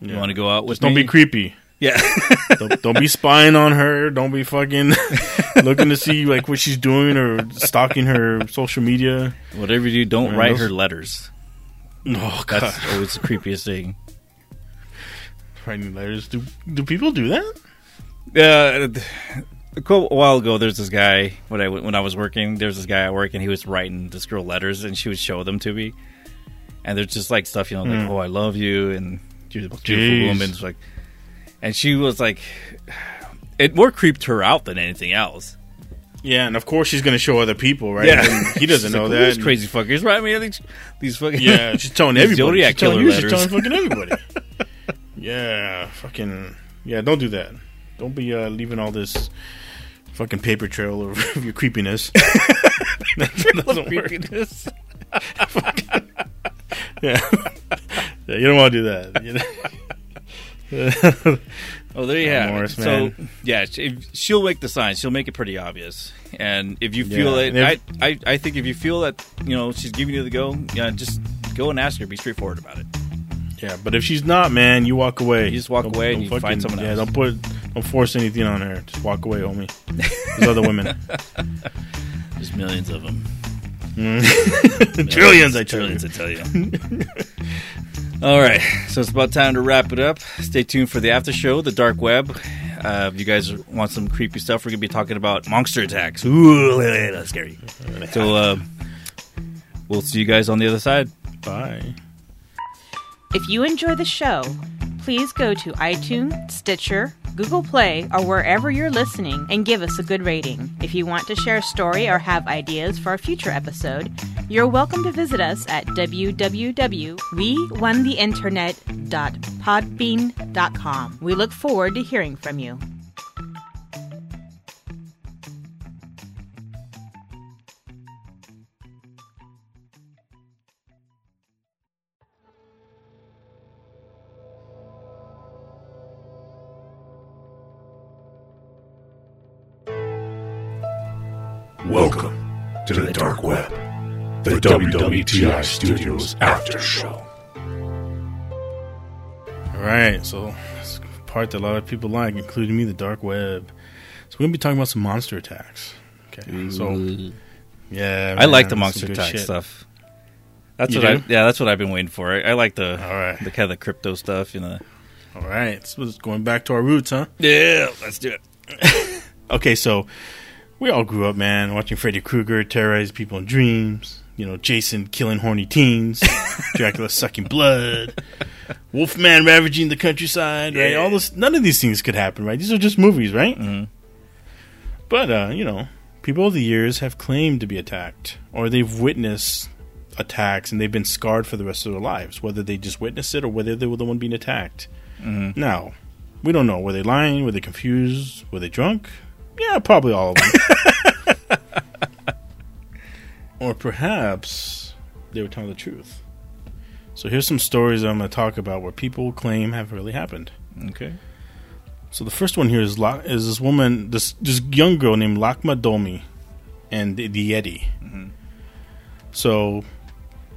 You Yeah. want to go out with Just don't me? be creepy. Yeah, don't, don't be spying on her. Don't be fucking looking to see like what she's doing or stalking her social media. whatever you do, don't Man, write those- her letters. Oh god, That's always the creepiest thing. writing letters. Do do people do that? Uh, a while ago, there's this guy when I when I was working. There's this guy at work, and he was writing this girl letters, and she would show them to me. And there's just like stuff, you know, like Hmm. "Oh, I love you," and "You're a beautiful Jeez. woman." It's like, and she was like, it more creeped her out than anything else. Yeah, and of course she's gonna show other people, right? And he doesn't know like, that. These crazy fuckers, right? I mean, these, these fucking Yeah, she's telling everybody. Zodiac she's telling you. She's telling fucking everybody. yeah, fucking yeah. Don't do that. Don't be uh, leaving all this fucking paper trail of your creepiness. that creepiness. Yeah. yeah, you don't want to do that. You know? Oh, there you Oh, have Morris, it. So, yeah, she- she'll make the sign. She'll make it pretty obvious. And if you feel Yeah, it, and I, I, I think if you feel that you know she's giving you the go, yeah, just go and ask her. Be straightforward about it. yeah, but if she's not, man, you walk away. You just walk Don't- away don't and you find someone else. Yeah, don't put, don't force anything on her. Just walk away, homie. There's other women. There's millions of them. Trillions, I tell trillions, you. I tell you. All right, so it's about time to wrap it up. Stay tuned for the after show, the dark web. Uh, if you guys want some creepy stuff, we're gonna be talking about monster attacks. Ooh, that's scary. So uh, we'll see you guys on the other side. Bye. If you enjoy the show, please go to iTunes, Stitcher, Google Play, or wherever you're listening and give us a good rating. If you want to share a story or have ideas for a future episode, you're welcome to visit us at www.wewontheinternet.podbean.com. We look forward to hearing from you. Welcome to the Dark Web, the WWTI Studios After Show. All right, so it's part that a lot of people like, including me, the dark web. So we're gonna be talking about some monster attacks. Okay, so yeah, I like the monster good attack shit. stuff. That's You what I yeah, that's what I've been waiting for. I, I like the All right, the kind of the crypto stuff, you know. all right. So it's going back to our roots, huh? Yeah, let's do it. Okay, so we all grew up, man, watching Freddy Krueger terrorize people in dreams. You know, Jason killing horny teens, Dracula sucking blood, Wolfman ravaging the countryside, right? All this, none of these things could happen, right? These are just movies, right? Mhm. But uh, you know, people over the years have claimed to be attacked, or they've witnessed attacks, and they've been scarred for the rest of their lives, whether they just witnessed it or whether they were the one being attacked. Now, we don't know. Were they lying? Were they confused? Were they drunk? Yeah, probably all of them. or perhaps they were telling the truth. So here's some stories I'm going to talk about where people claim have really happened. Okay. So the first one here is La- is this woman, this this young girl named Lakma Domi, and the, the Yeti. Mm-hmm. So,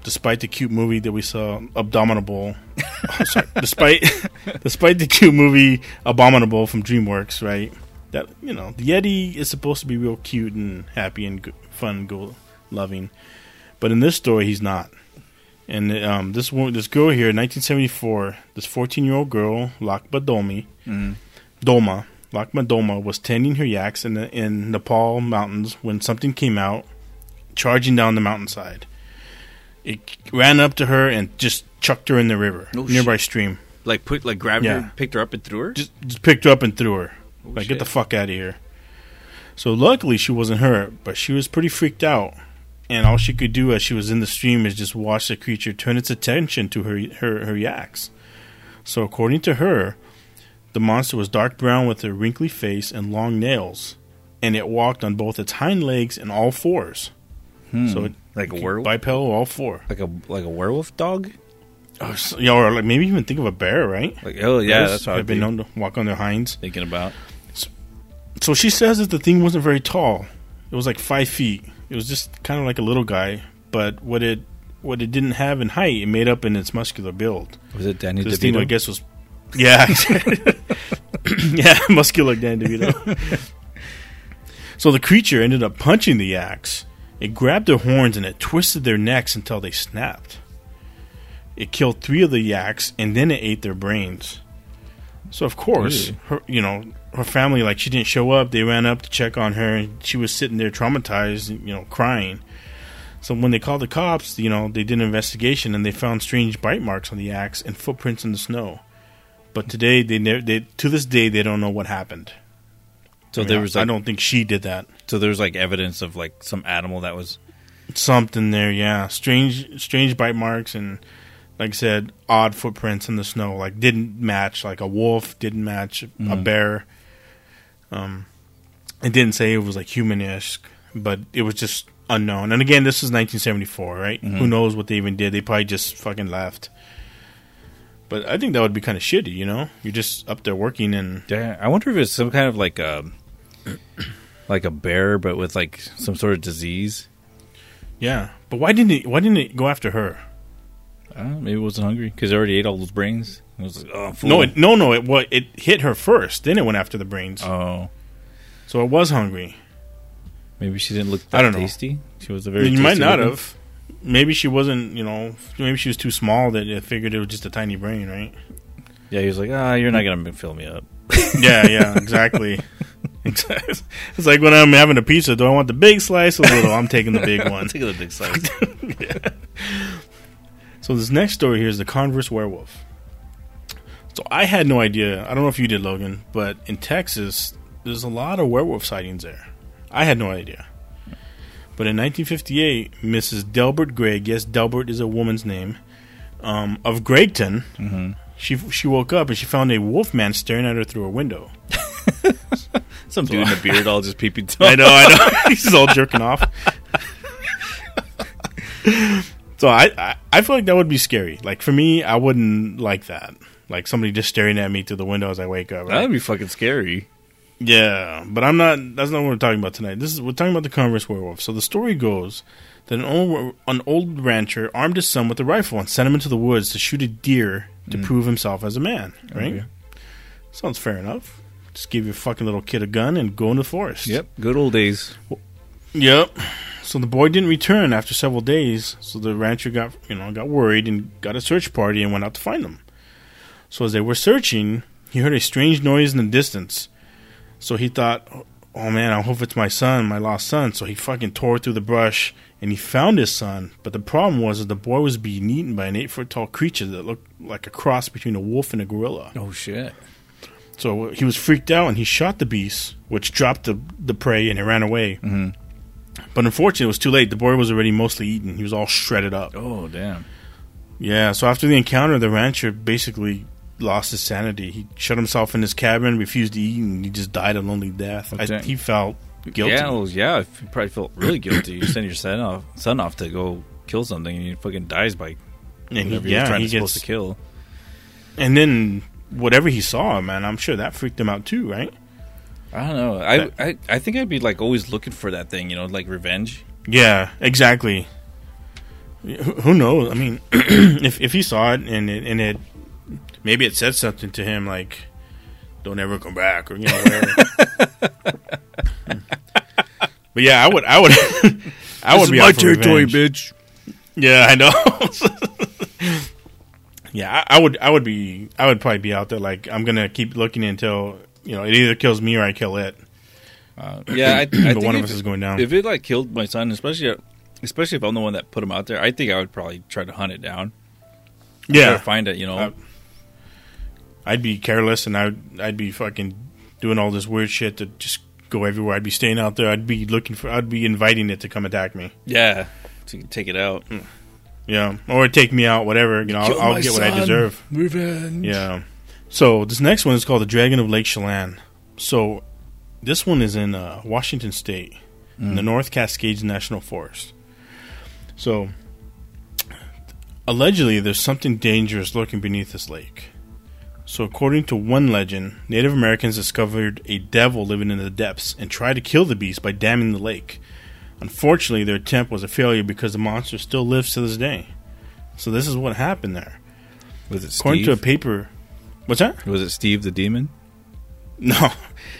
despite the cute movie that we saw, Abominable, oh, sorry, despite despite the cute movie Abominable from DreamWorks, right? That you know, the Yeti is supposed to be real cute and happy and go- fun, go loving, but in this story, he's not. And um, this woman, this girl here, 1974, this 14 year old girl, Lakma Domi, Doma, Lakma Doma, was tending her yaks in the in Nepal mountains when something came out, charging down the mountainside. It ran up to her and just chucked her in the river, Oh, nearby stream. Like put like grabbed Yeah. her, picked her up and threw her. Just, just picked her up and threw her. like, get the fuck out of here. So luckily she wasn't hurt, but she was pretty freaked out. And all she could do as she was in the stream is just watch the creature turn its attention to her her, her yaks. So according to her, the monster was dark brown with a wrinkly face and long nails, and it walked on both its hind legs and all fours. So it, Hmm. Like a werewolf? bipedal, all four. like a like a werewolf dog. Oh, so, yeah, or like maybe even think of a bear, right? Like oh yeah, Bears that's have I've been been known to walk on their hinds. thinking about. So she says that the thing wasn't very tall. It was like five feet. It was just kind of like a little guy, but what it what it didn't have in height, it made up in its muscular build. Was it Danny thing, I guess, was yeah, yeah, muscular Dan DeVito. so the creature ended up punching the yaks. It grabbed their horns and it twisted their necks until they snapped. It killed three of the yaks and then it ate their brains. So of course, her you know her family like she didn't show up. They ran up to check on her. and She was sitting there traumatized, you know, crying. So when they called the cops, you know, they did an investigation and they found strange bite marks on the axe and footprints in the snow. But today, they never, they to this day, they don't know what happened. So I mean, there I- was I like, don't think she did that. so there was like evidence of like some animal that was Something there, yeah. Strange, strange bite marks and, like I said, odd footprints in the snow. Like didn't match. Like a wolf didn't match a Mhm. bear. Um, it didn't say it was like humanish, but it was just unknown. And again, this is 1974, right? Mhm. Who knows what they even did? They probably just fucking left. But I think that would be kind of shitty, you know? You're just up there working and Yeah, I wonder if it's some kind of like a like a bear, but with like some sort of disease. yeah. But why didn't it? Why didn't it go after her? I maybe it wasn't hungry because it already ate all those brains. It was like, oh, I'm. No, it, no, no. It what? It hit her first. Then it went after the brains. oh, So it was hungry. maybe she didn't look that I don't know. tasty. She was a very. you might not looking- have. Maybe she wasn't. You know, maybe she was too small that it figured it was just a tiny brain, right? Yeah, he was like, ah, you're not gonna fill me up. yeah, yeah, exactly. It's like when I'm having a pizza. Do I want the big slice or the little? I'm taking the big one. Take the big size. So this next story here is the Converse werewolf. So I had no idea. I don't know if you did, Logan, but in Texas, there's a lot of werewolf sightings there. I had no idea. But in 1958, Mrs. Delbert Gregg, yes, Delbert is a woman's name, um, of Greggton, hmm she she woke up and she found a wolf man staring at her through a window. Some dude in a beard all just peeping. I know, I know. He's all jerking off. so I, I I feel like that would be scary. Like for me, I wouldn't like that. Like somebody just staring at me through the window as I wake up. Right? That'd be fucking scary. Yeah, but I'm not. That's not what we're talking about tonight. This is we're talking about the Converse werewolf. So the story goes that an old an old rancher armed his son with a rifle and sent him into the woods to shoot a deer to hmm. prove himself as a man. Oh, right? Okay. Sounds fair enough. Just give your fucking little kid a gun and go in the forest. Yep, good old days. Yep. So the boy didn't return after several days. So the rancher got you know got worried and got a search party and went out to find him. So as they were searching, he heard a strange noise in the distance. So he thought, "Oh man, I hope it's my son, my lost son." So he fucking tore through the brush and he found his son. But the problem was that the boy was being eaten by an eight foot tall creature that looked like a cross between a wolf and a gorilla. Oh shit. So he was freaked out and he shot the beast, which dropped the the prey and it ran away. Mhm. But unfortunately, it was too late. The boy was already mostly eaten. He was all shredded up. Oh damn. Yeah. So after the encounter, the rancher basically lost his sanity. He shut himself in his cabin, refused to eat, and he just died a lonely death. I, he felt guilty. Yeah, well, yeah. You probably felt really guilty. You send your son off, son off to go kill something, and he fucking dies by and he, whatever yeah, he's trying he to supposed gets to kill. and then whatever he saw, man, I'm sure that freaked him out too, right? I don't know. I, I I think I'd be like always looking for that thing, you know, like revenge. Yeah, exactly. Who, who knows? I mean, if if he saw it and it and it maybe it said something to him like, "Don't ever come back," or you know whatever. but yeah, I would, I would, I would be out for revenge. bitch. Yeah, I know. yeah, I, I would, I would be, I would probably be out there like I'm gonna keep looking until you know it either kills me or I kill it. Uh, yeah, I, I But think one of us is going down. If it like killed my son, especially especially if I'm the one that put him out there, I think I would probably try to hunt it down. Yeah, find it. You know, Uh, I'd be careless and I'd I'd be fucking doing all this weird shit to just go everywhere. I'd be staying out there. I'd be looking for. I'd be inviting it to come attack me. yeah, to take it out. Yeah, or take me out. Whatever. You know, I'll, I'll get what I deserve. Revenge. Yeah. So this next one is called the Dragon of Lake Chelan. So this one is in uh, Washington State, in the North Cascades National Forest. So allegedly, there's something dangerous lurking beneath this lake. So according to one legend, Native Americans discovered a devil living in the depths and tried to kill the beast by damming the lake. Unfortunately, their attempt was a failure because the monster still lives to this day. So this is what happened there. Was it According to a paper, what's that? was it Steve the demon? No,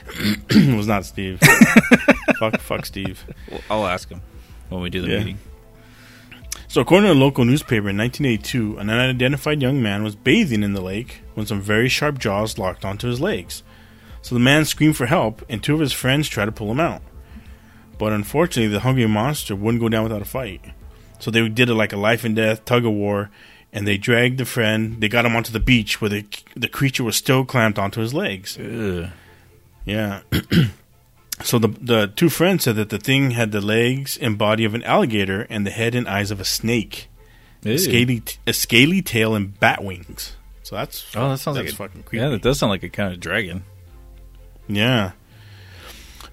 it was not Steve. fuck, fuck Steve. I'll ask him when we do the Yeah. meeting. So, according to a local newspaper in 1982, an unidentified young man was bathing in the lake when some very sharp jaws locked onto his legs. So the man screamed for help, and two of his friends tried to pull him out. But unfortunately, the hungry monster wouldn't go down without a fight. So they did it like a life and death tug of war, and they dragged the friend. They got him onto the beach where the the creature was still clamped onto his legs. Ugh. Yeah. so the the two friends said that the thing had the legs and body of an alligator and the head and eyes of a snake, a scaly a scaly tail and bat wings. So that's Oh, that sounds like a, fucking creepy. yeah. That does sound like a kind of dragon. Yeah.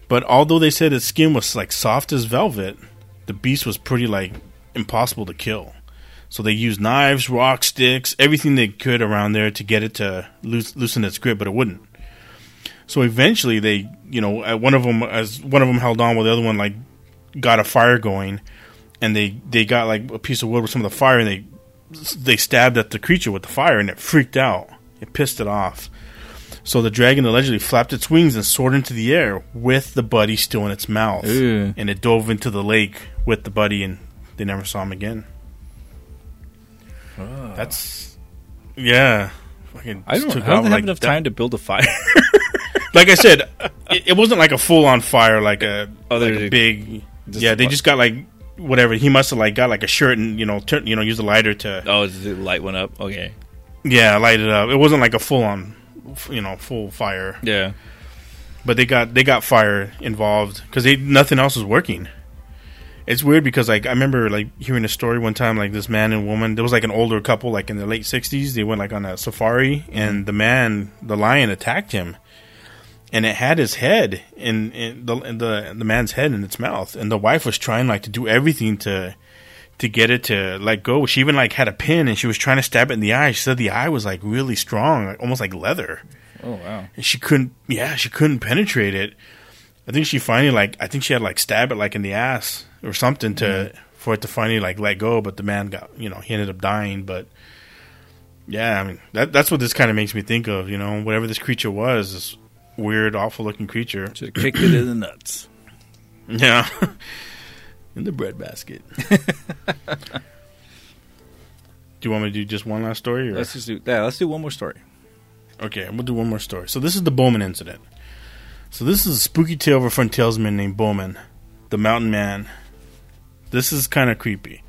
But although they said its skin was like soft as velvet, the beast was pretty like impossible to kill. So they used knives, rocks, sticks, everything they could around there to get it to loose, loosen its grip, but it wouldn't. So eventually, they, you know, uh, one of them as one of them held on, while the other one like got a fire going, and they they got like a piece of wood with some of the fire, and they they stabbed at the creature with the fire, and it freaked out. It pissed it off. So the dragon allegedly flapped its wings and soared into the air with the buddy still in its mouth, Ew. and it dove into the lake with the buddy, and they never saw him again. That's yeah. Fucking I don't, I don't have like enough that- time to build a fire. Like I said, it, it wasn't like a full on fire, like a Oh, like a big. yeah, they just got like whatever. He must have like got like a shirt and you know turn you know use a lighter to oh, the light went up. Okay. yeah light it up. It wasn't like a full on you know full fire, Yeah. but they got they got fire involved because they nothing else was working. It's weird because like I remember like hearing a story one time like this man and woman there was like an older couple like in the late sixties they went like on a safari and mm-hmm. the man the lion attacked him and it had his head in, in the in the the man's head in its mouth. And the wife was trying like to do everything to to get it to let go. She even like had a pin and she was trying to stab it in the eye. She said the eye was like really strong like, almost like leather. Oh wow. and she couldn't yeah she couldn't penetrate it. I think she finally like i think she had like stab it like in the ass or something to for it to finally like let go but the man got you know he ended up dying. But yeah i mean that that's what this kind of makes me think of you know whatever this creature was weird awful looking creature Just kicked it in the nuts. yeah in the bread basket do you want me to do just one last story or? Let's just do yeah. Let's do one more story. Okay, we'll do one more story. So this is the Bowman incident. So this is a spooky tale of a frontiersman named Bowman, the mountain man. This is kind of creepy.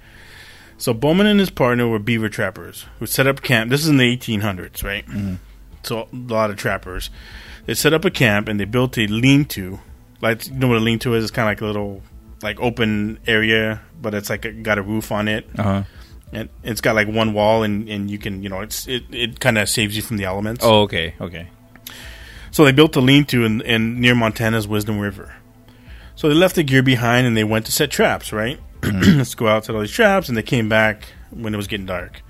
So Bowman and his partner were beaver trappers who set up camp. This is in the 1800s, right? Mm-hmm. So a lot of trappers. They set up a camp and they built a lean-to. Like you know what a lean-to is? It's kind of like a little like open area, but it's like a, got a roof on it Uh huh. and it's got like one wall, and, and you can you know it's it, it kind of saves you from the elements. Oh, okay, okay. So they built a lean-to in, in near Montana's Wisdom River. So they left the gear behind and they went to set traps. Right, let's go out set all these traps, and they came back when it was getting dark.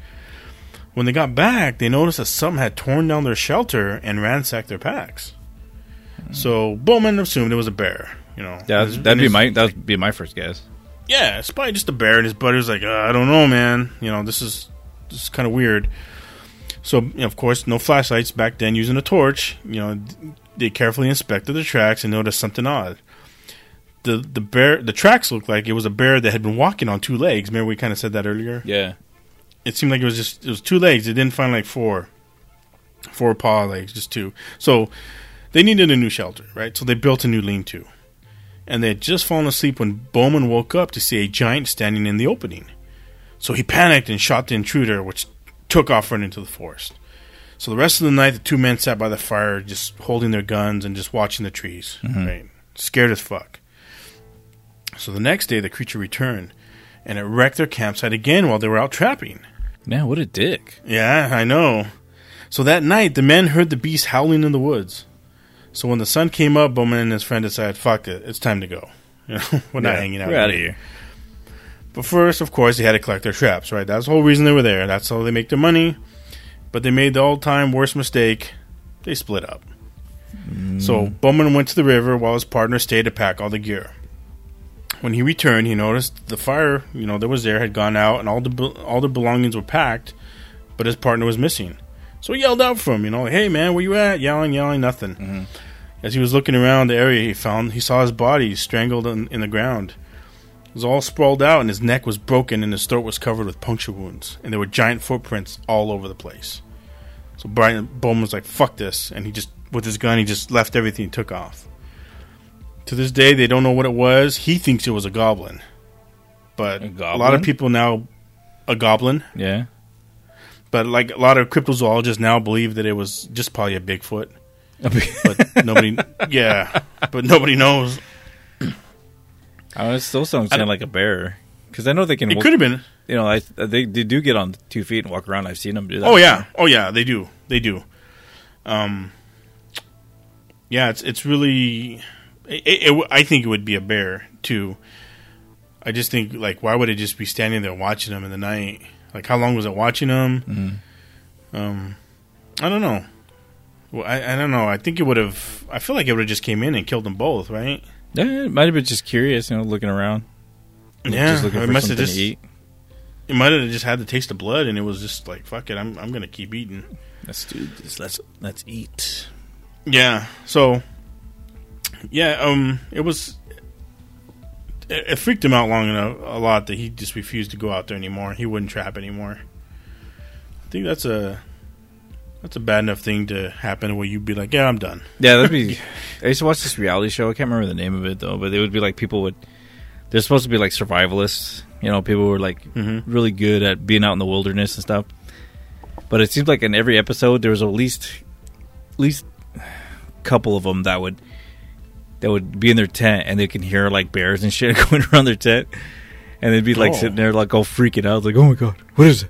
When they got back, they noticed that some had torn down their shelter and ransacked their packs. So Bowman assumed it was a bear. You know, Yeah, that'd be my that would be my first guess. yeah, it's probably just a bear, and his buddy was like, uh, "I don't know, man. You know, this is this is kind of weird." So, you know, of course, no flashlights back then. Using a torch, you know, they carefully inspected the tracks and noticed something odd. The the bear the tracks looked like it was a bear that had been walking on two legs. Remember we kind of said that earlier. Yeah. It seemed like it was just it was two legs. They didn't find like four, four paw legs, just two. So they needed a new shelter, right? So they built a new lean-to, and they had just fallen asleep when Bowman woke up to see a giant standing in the opening. So he panicked and shot the intruder, which took off running into the forest. So the rest of the night, the two men sat by the fire, just holding their guns and just watching the trees, mm-hmm. right? Scared as fuck. So the next day, the creature returned, and it wrecked their campsite again while they were out trapping. Man, what a dick. Yeah, I know. So that night, the men heard the beast howling in the woods. So when the sun came up, Bowman and his friend decided, "Fuck it, it's time to go. You know, we're not Yeah, hanging out. We're out of here. But first, of course, they had to collect their traps. Right, that's the whole reason they were there. That's how they make their money. But they made the all-time worst mistake. They split up. So mm. Bowman went to the river while his partner stayed to pack all the gear. When he returned, he noticed the fire, you know, that was there had gone out, and all the be- all the belongings were packed, but his partner was missing. So he yelled out for him, you know, "Hey man, where you at?" Yelling, yelling, nothing. Mm-hmm. As he was looking around the area, he found he saw his body strangled in, in the ground. It was all sprawled out, and his neck was broken, and his throat was covered with puncture wounds, and there were giant footprints all over the place. So Brian Bowman was like, "Fuck this," and he just, with his gun, he just left everything and took off. To this day, they don't know what it was. He thinks it was a goblin, but A a, lot of people now a goblin. Yeah. But like a lot of cryptozoologists now believe that it was just probably a Bigfoot. But nobody, yeah, but nobody knows. Oh, it still sounds I like a bear. Because I know they can. It walk- could have been. You know, I, they they do get on two feet and walk around. I've seen them do that. Oh yeah, oh yeah, they do, they do. Um, yeah, it's it's really. It, it, I think it would be a bear too. I just think like, why would it just be standing there watching them in the night? Like, how long was it watching them? Um, I don't know. Well, I, I don't know. I think it would have. I feel like it would have just came in and killed them both, right? Yeah, it might have been just curious, you know, looking around. Yeah, just looking it must have just. eat. It might have just had the taste of blood, and it was just like, fuck it, I'm I'm gonna keep eating. Let's do this. Let's let's eat. Yeah. So, yeah, um, it was. It, it freaked him out long enough, a lot that he just refused to go out there anymore. He wouldn't trap anymore. I think that's a that's a bad enough thing to happen where you'd be like, yeah, I'm done. Yeah, that'd be. I used to watch this reality show. I can't remember the name of it though, but it would be like people would. They're supposed to be like survivalists. You know, people were like Mhm. really good at being out in the wilderness and stuff. But it seemed like in every episode there was at least, at least, a couple of them that would, that would be in their tent and they can hear like bears and shit going around their tent, and they'd be like Oh. sitting there like all freaking out, like, oh my god, what is it?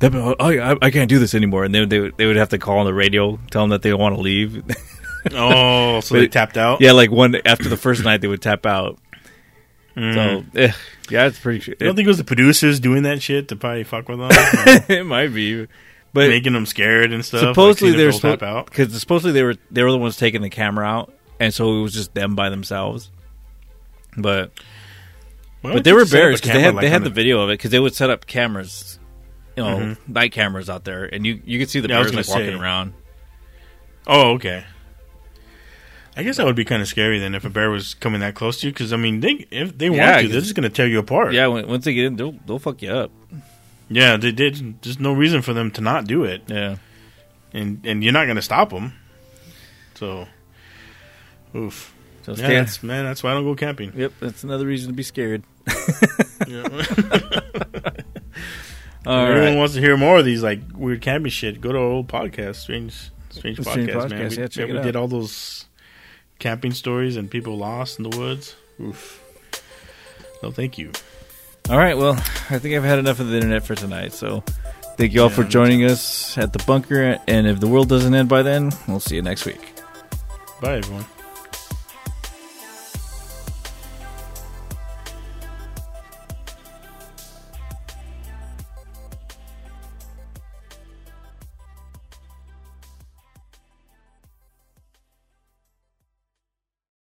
That, I, I, I can't do this anymore, and they would- they would, they would have to call on the radio, tell them that they want to leave. Oh, so But they tapped out. Yeah, like one after the first night they would tap out. Mm. So eh, yeah, it's pretty. you don't think it was the producers doing that shit to probably fuck with them, it might be, but making them scared and stuff? supposedly seeing they were if out. because supposedly they were they were the ones taking the camera out, and so it was just them by themselves. But but they were just set up a bears because they had like, they had the video of it because they would set up cameras, you know, Mhm. night cameras out there, and you you could see the Yeah, bears like gonna walking say. around. Oh, okay. I guess that would be kind of scary then if a bear was coming that close to you. Because I mean, they if they Yeah, want to, they're just going to tear you apart. Yeah, once they get in, they'll they'll fuck you up. yeah. They did. There's no reason for them to not do it, Yeah. and and you're not going to stop them. So, oof. So Yeah, man, that's why I don't go camping. Yep, that's another reason to be scared. Yeah. All Everyone right. wants to hear more of these like weird camping shit. Go to our old podcast, strange, strange, Strange podcast, man. Podcast, We, yeah, we it out. did all those camping stories and people lost in the woods. Oof. No, thank you. All right, well, I think I've had enough of the internet for tonight. So, thank you all Yeah, for joining us at the bunker. And if the world doesn't end by then, we'll see you next week. Bye, everyone.